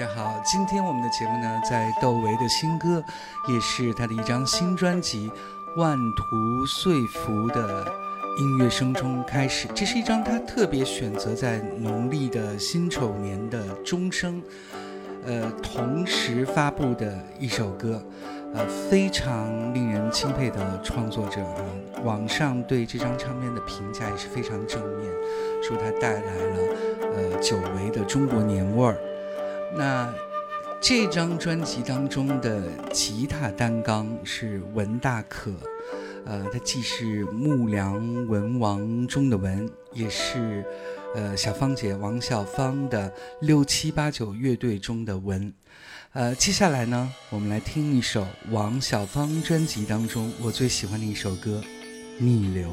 大家好！今天我们的节目呢，在窦唯的新歌，也是他的一张新专辑《万途岁福》的音乐声中开始。这是一张他特别选择在农历的辛丑年的钟声，呃，同时发布的一首歌，呃，非常令人钦佩的创作者啊！网上对这张唱片的评价也是非常正面，说它带来了呃久违的中国年味儿。那这张专辑当中的吉他单纲是文大可，呃，他既是木良文王中的文，也是呃小芳姐王小芳的六七八九乐队中的文。呃，接下来呢，我们来听一首王小芳专辑当中我最喜欢的一首歌《逆流》。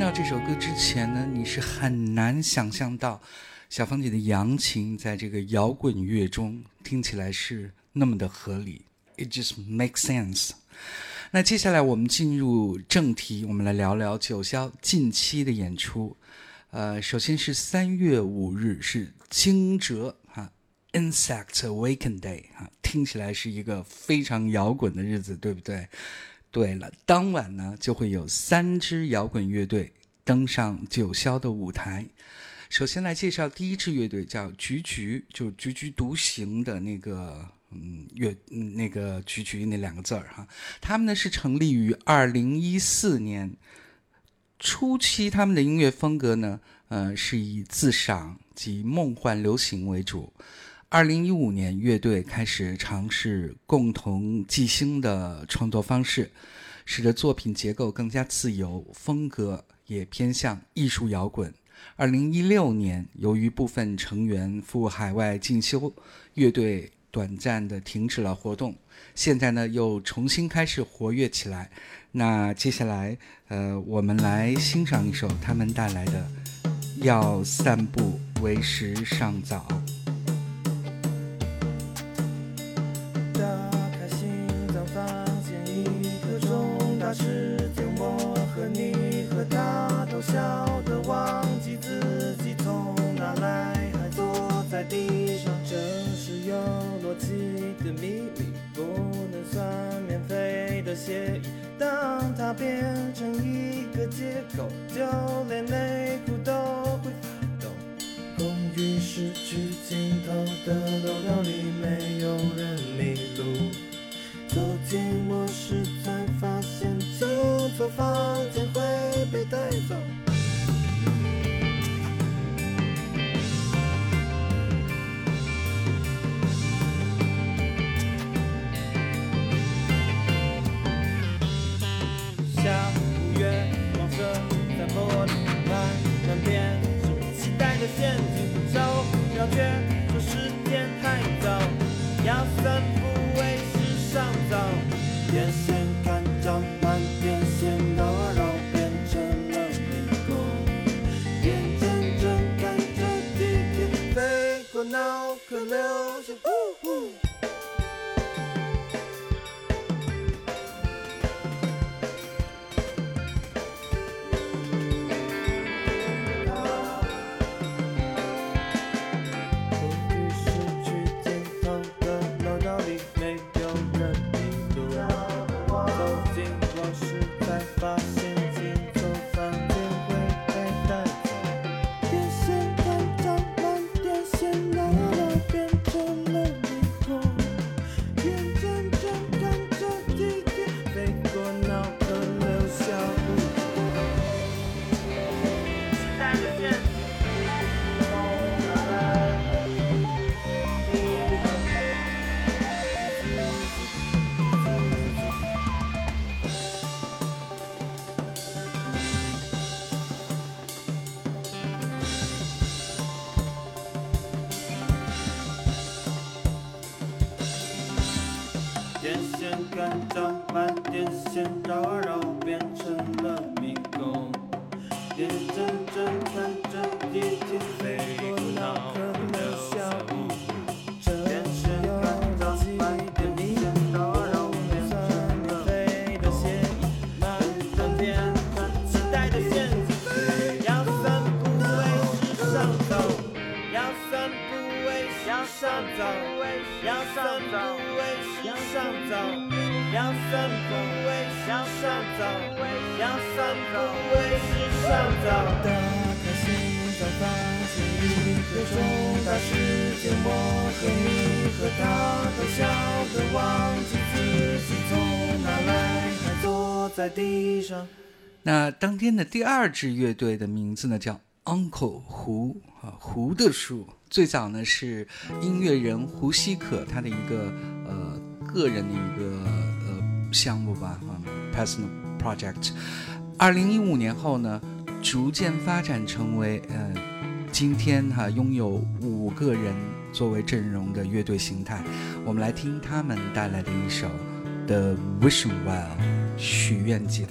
听到这首歌之前呢，你是很难想象到小芳姐的扬琴在这个摇滚乐中听起来是那么的合理。It just makes sense。那接下来我们进入正题，我们来聊聊九霄近期的演出。呃，首先是三月五日是惊蛰啊，Insect Awaken Day 啊，听起来是一个非常摇滚的日子，对不对？对了，当晚呢就会有三支摇滚乐队登上九霄的舞台。首先来介绍第一支乐队，叫菊菊，就菊菊独行的那个嗯乐那个菊菊那两个字儿哈。他们呢是成立于二零一四年初期，他们的音乐风格呢，呃是以自赏及梦幻流行为主。二零一五年，乐队开始尝试共同即兴的创作方式，使得作品结构更加自由，风格也偏向艺术摇滚。二零一六年，由于部分成员赴海外进修，乐队短暂的停止了活动。现在呢，又重新开始活跃起来。那接下来，呃，我们来欣赏一首他们带来的《要散步为时尚早》。时间我和你和他都笑得忘记自己从哪来，还坐在地上。这是有逻辑的秘密，不能算免费的协议。当它变成一个借口，就连内裤都会发抖。公寓失去尽头的楼道里，没有人线杆长满电线，绕啊绕，变成了迷宫。眼睁睁看着地铁时尚早，要散步为时尚早，要散步为时尚早。打开心脏，发现一个重大事件，我和你和他都笑得忘记自己从哪来，还坐在地上。那当天的第二支乐队的名字呢叫 Uncle 胡啊，胡的树。最早呢是音乐人胡希可他的一个个人的一个呃项目吧嗯，personal project。二零一五年后呢，逐渐发展成为呃今天哈、拥有五个人作为阵容的乐队形态。我们来听他们带来的一首《The Wishing Well》许愿井。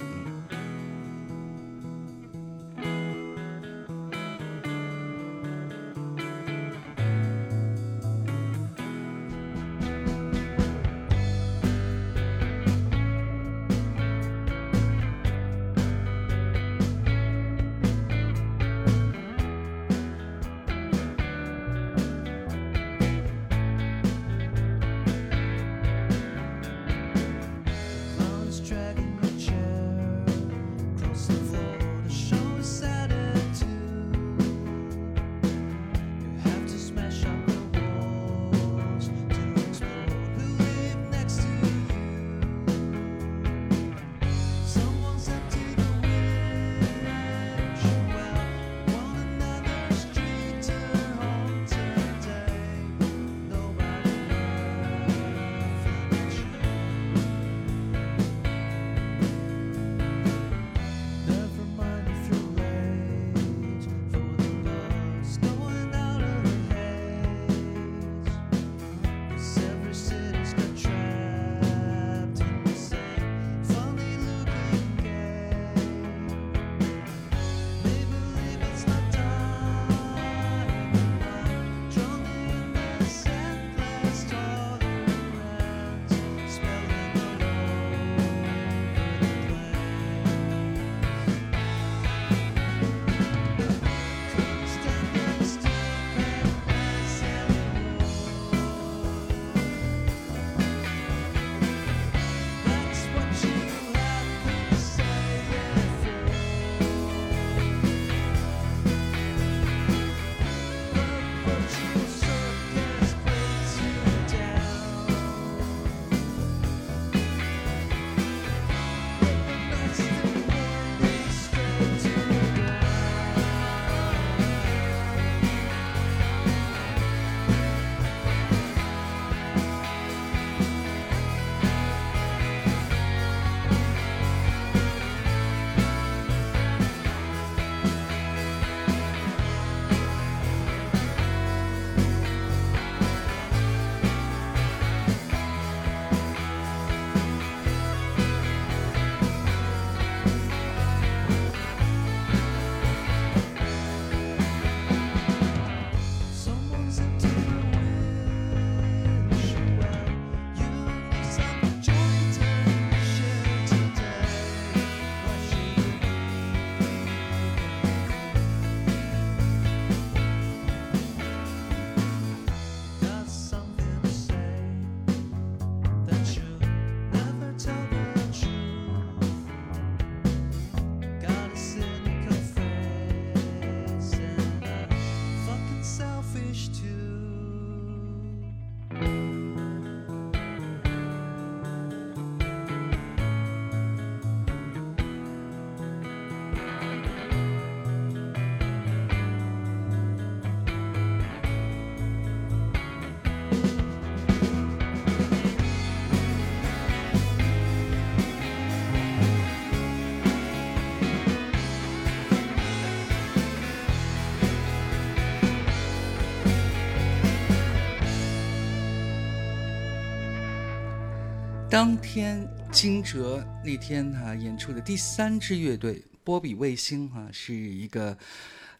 当天惊蛰那天哈、演出的第三支乐队波比卫星哈、是一个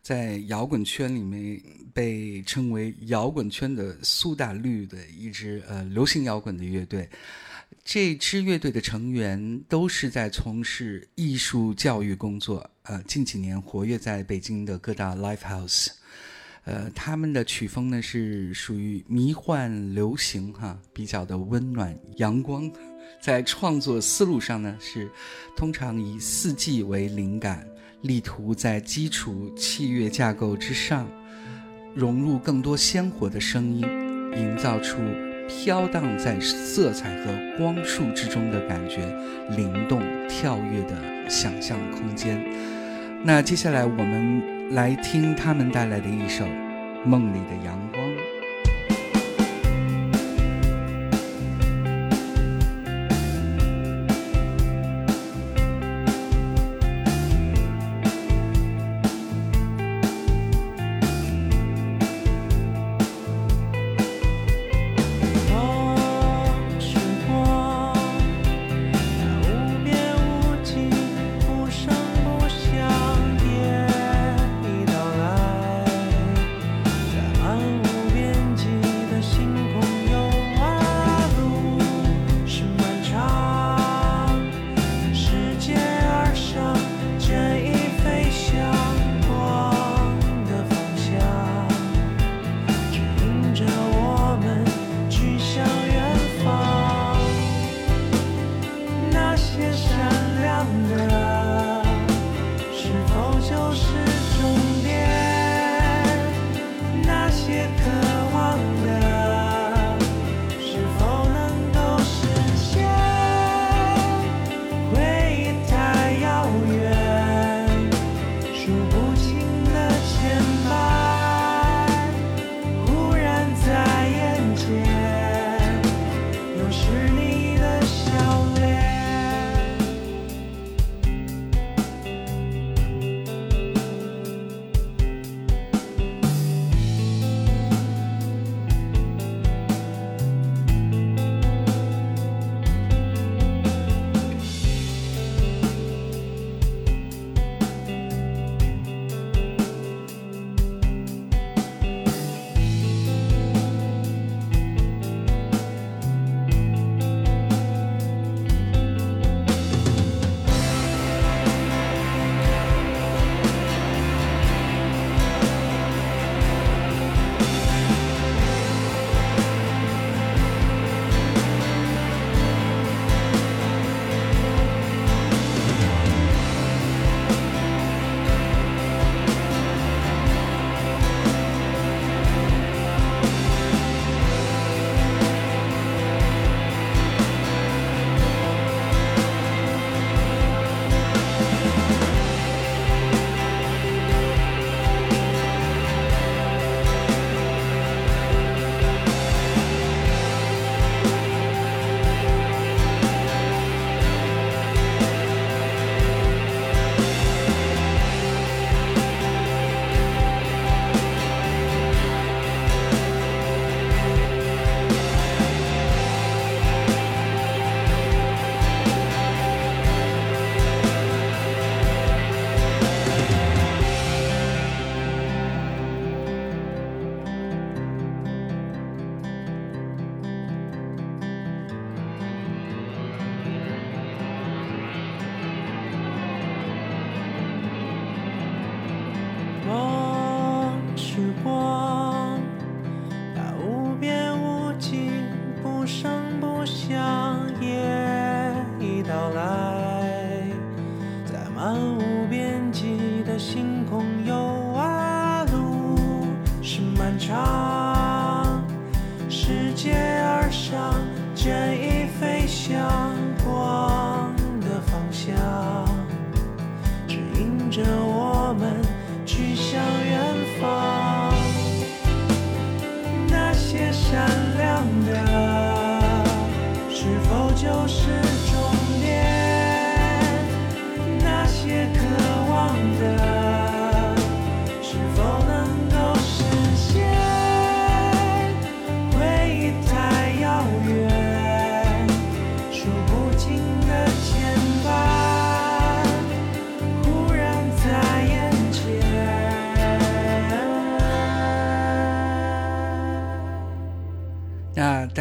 在摇滚圈里面被称为摇滚圈的苏打绿的一支呃流行摇滚的乐队。这支乐队的成员都是在从事艺术教育工作，呃，近几年活跃在北京的各大 live house。呃，他们的曲风呢是属于迷幻流行哈，比较的温暖阳光。在创作思路上呢，是通常以四季为灵感，力图在基础器乐架构之上，融入更多鲜活的声音，营造出飘荡在色彩和光束之中的感觉，灵动跳跃的想象空间。那接下来我们来听他们带来的一首《梦里的阳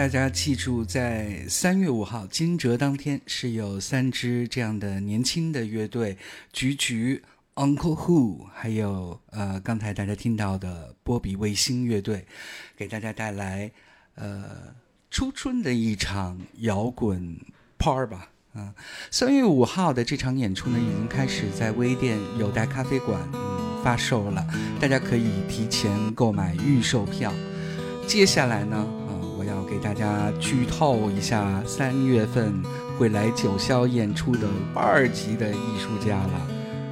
大家记住，在三月五号惊蛰当天，是有三支这样的年轻的乐队，菊菊、Uncle Who，还有呃刚才大家听到的波比卫星乐队，给大家带来呃初春的一场摇滚 par 吧。嗯，三月五号的这场演出呢，已经开始在微店有待咖啡馆发售了，大家可以提前购买预售票。接下来呢，要给大家剧透一下，三月份会来九霄演出的二级的艺术家了。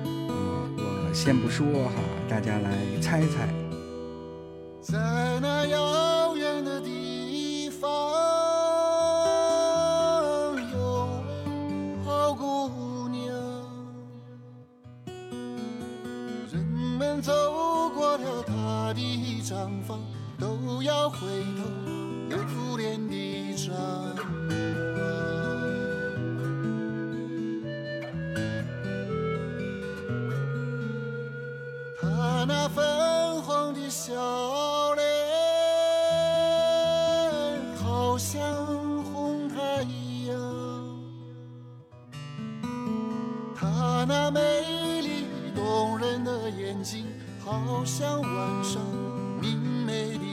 嗯，我先不说哈，大家来猜猜。在那遥远的地方，有好姑娘。人们走过了她的毡房，都要回头留恋的张望。她那粉红的笑脸，好像红太阳。她那美丽动人的眼睛，好像晚上明媚的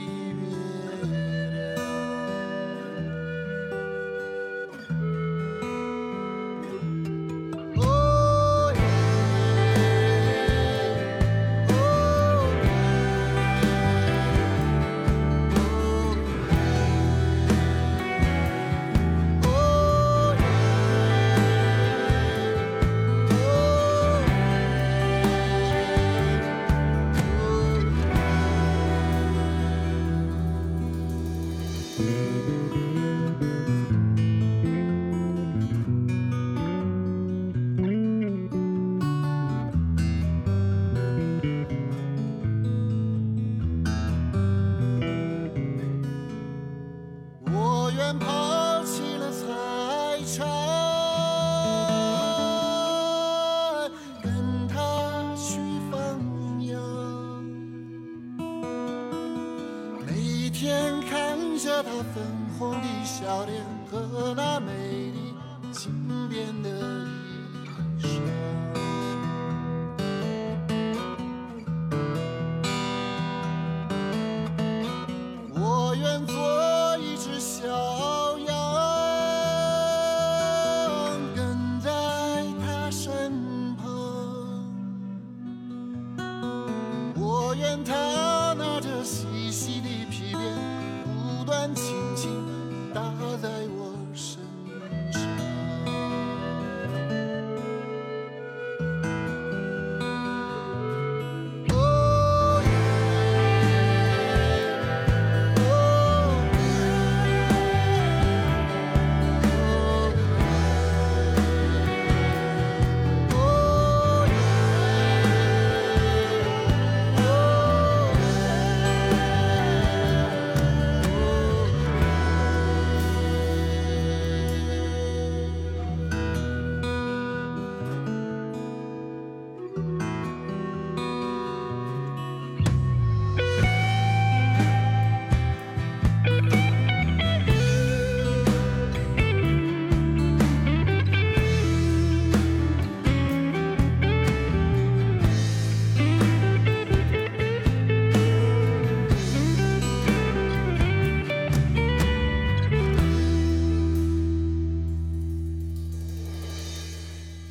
断情。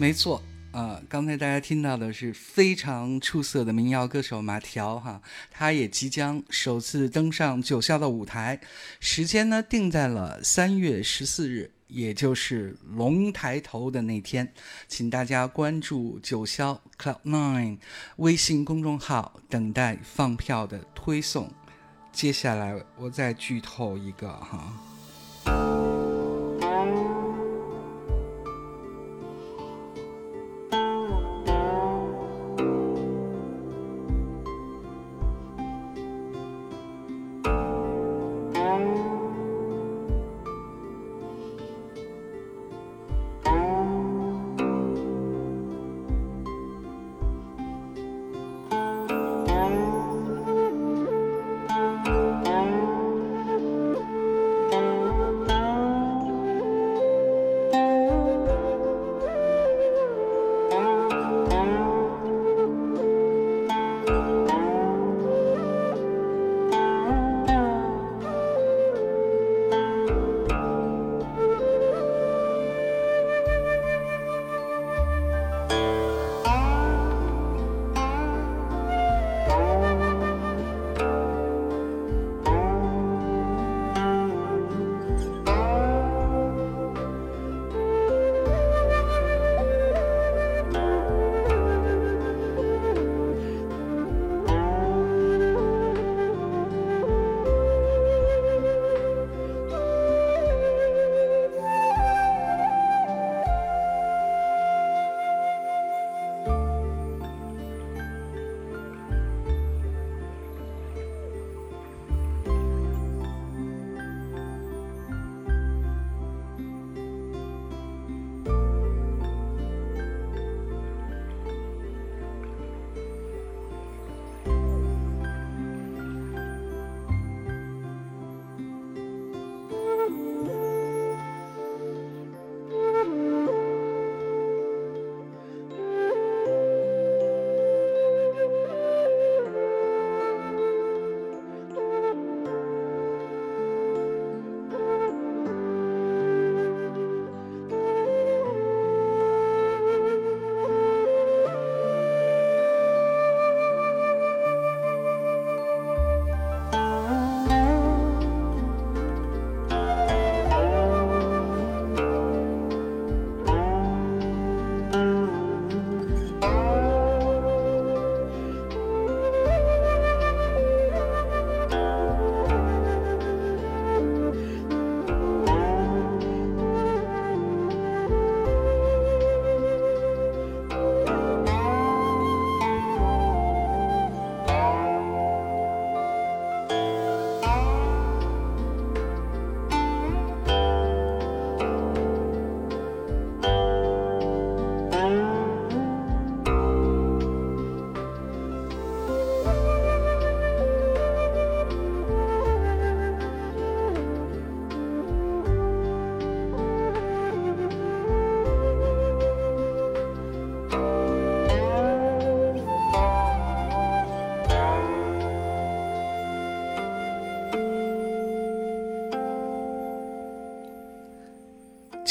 没错，啊，刚才大家听到的是非常出色的民谣歌手马条哈，他也即将首次登上九霄的舞台，时间呢定在了三月十四日，也就是龙抬头的那天，请大家关注九霄 Cloud Nine 微信公众号，等待放票的推送。接下来我再剧透一个哈。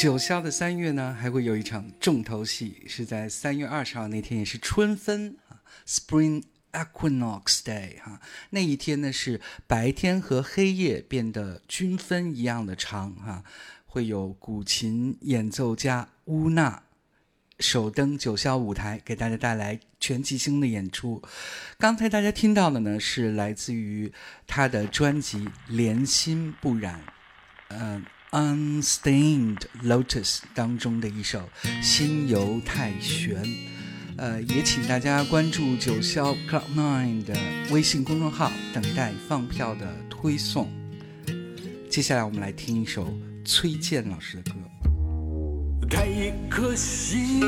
九霄的三月呢，还会有一场重头戏，是在三月二十号那天，也是春分啊，Spring Equinox Day 哈、那一天呢是白天和黑夜变得均分一样的长哈、会有古琴演奏家乌娜首登九霄舞台，给大家带来全即兴的演出。刚才大家听到的呢，是来自于他的专辑《莲心不染》，呃，《Unstained Lotus》当中的一首《心游太玄》。呃，也请大家关注九霄 Cloud Nine 的微信公众号，等待放票的推送。接下来我们来听一首崔健老师的歌。太可惜，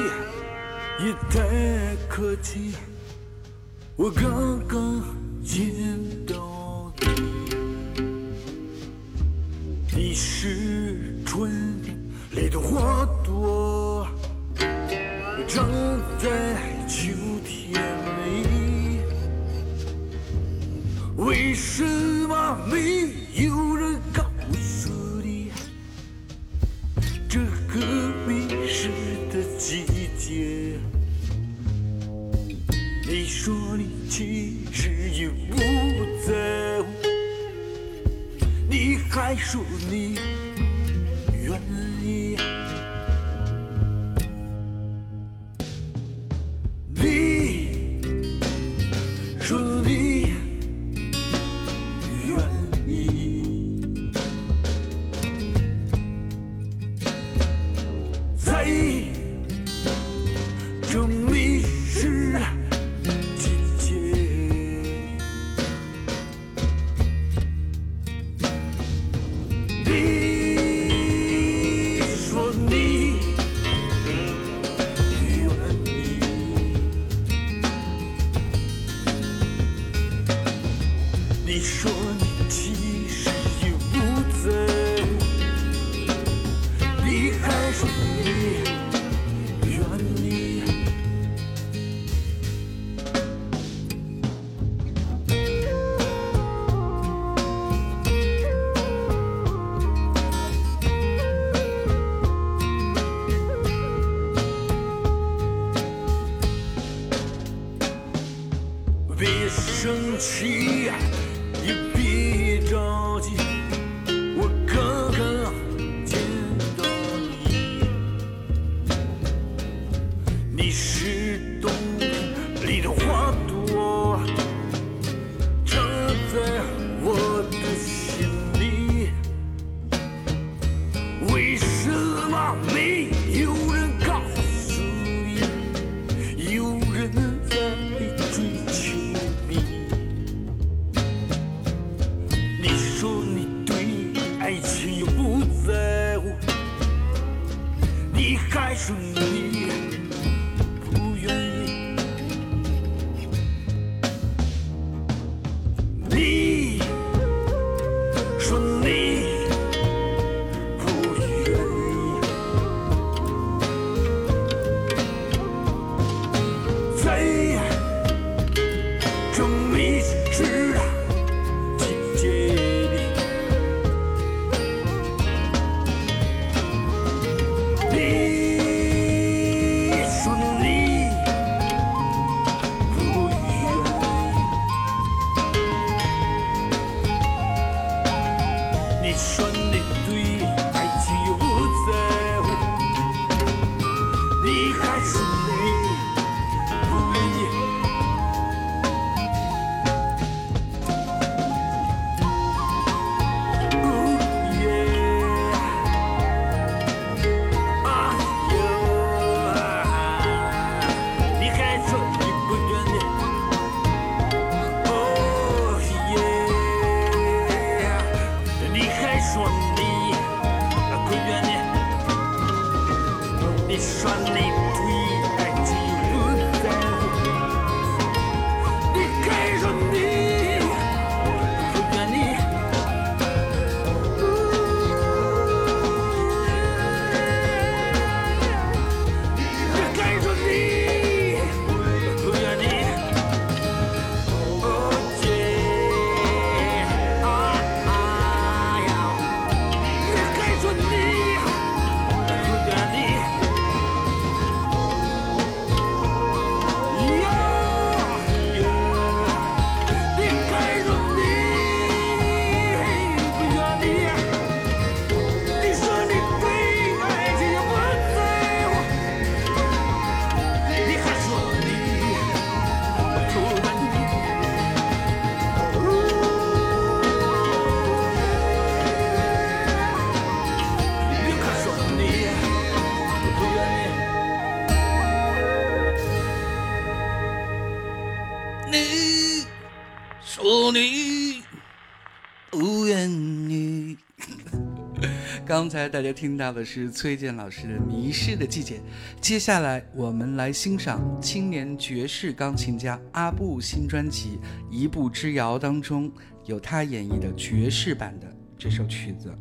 也太可惜，我刚刚见到，你是春里的花朵，长在秋天里，为什么没有人告诉你？这个迷失的季节，你说你其实也不在乎，你还说你愿意，你说你愿意。在这刚才大家听到的是崔健老师的《迷失的季节》，接下来我们来欣赏青年爵士钢琴家阿布新专辑《一步之遥》当中有他演绎的爵士版的这首曲子。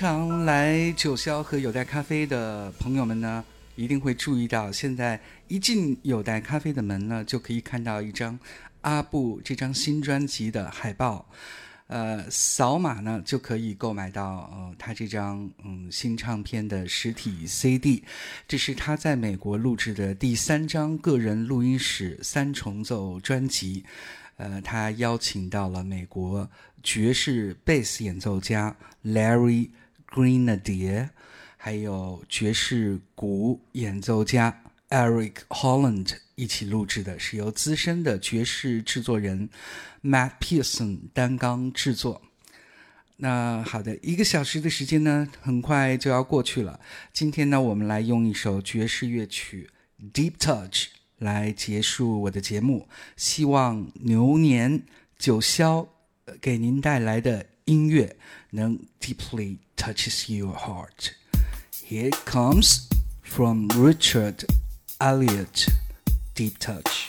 常来九霄和有代咖啡的朋友们呢，一定会注意到，现在一进有代咖啡的门呢，就可以看到一张阿布这张新专辑的海报。呃，扫码呢就可以购买到呃他这张嗯新唱片的实体 CD。这是他在美国录制的第三张个人录音室三重奏专辑。呃，他邀请到了美国爵士贝斯演奏家 Larry Greena 鼓还有爵士鼓演奏家 Eric Holland 一起录制的，是由资深的爵士制作人 Matt Pearson 担纲制作。那好的，一个小时的时间呢，很快就要过去了。今天呢，我们来用一首爵士乐曲《Deep Touch》来结束我的节目。希望牛年九霄给您带来的音乐能 deeply touches your heart. Here it comes from Richard Elliot, Deep Touch.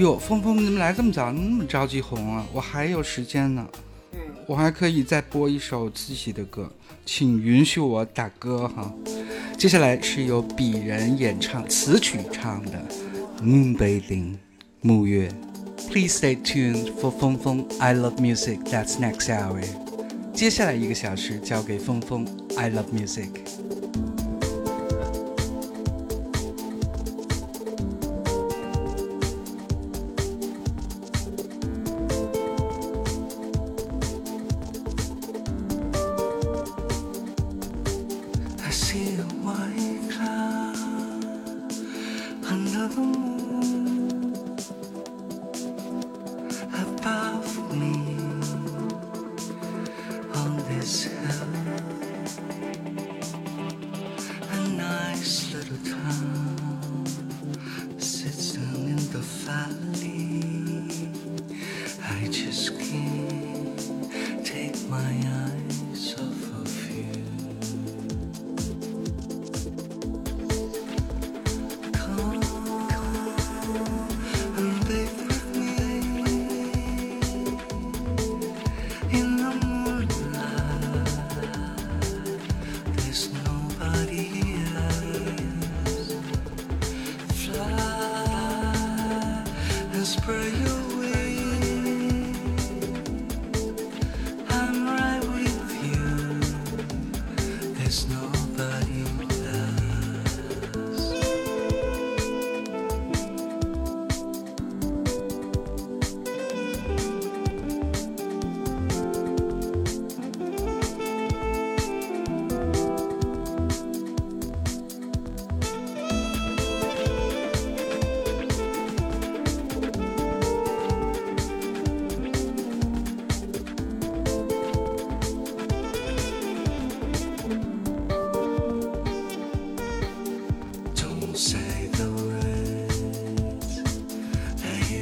哟，峰峰，你怎么来这么早？那么着急红啊？我还有时间呢。嗯，我还可以再播一首自己的歌，请允许我打歌哈。接下来是由鄙人演唱词曲唱的《Moon Bathing》沐月。Please stay tuned for 峰峰 I Love Music. That's next hour. 接下来一个小时交给峰峰 I Love Music.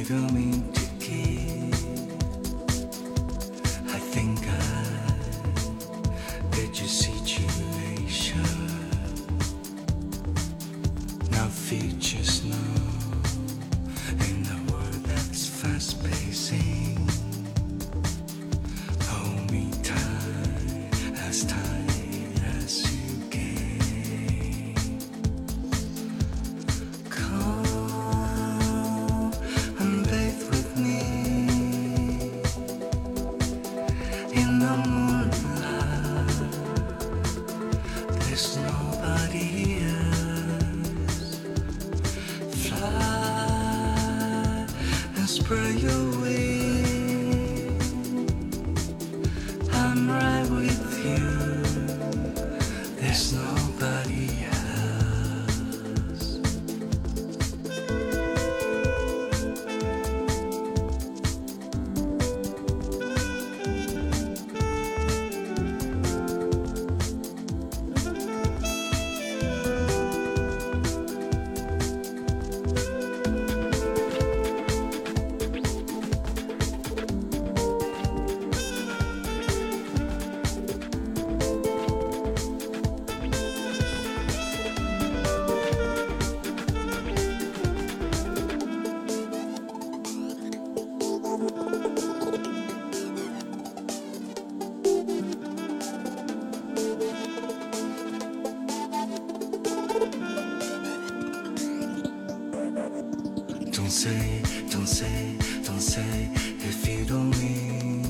to me. Don't say, don't say, don't say if you don't mean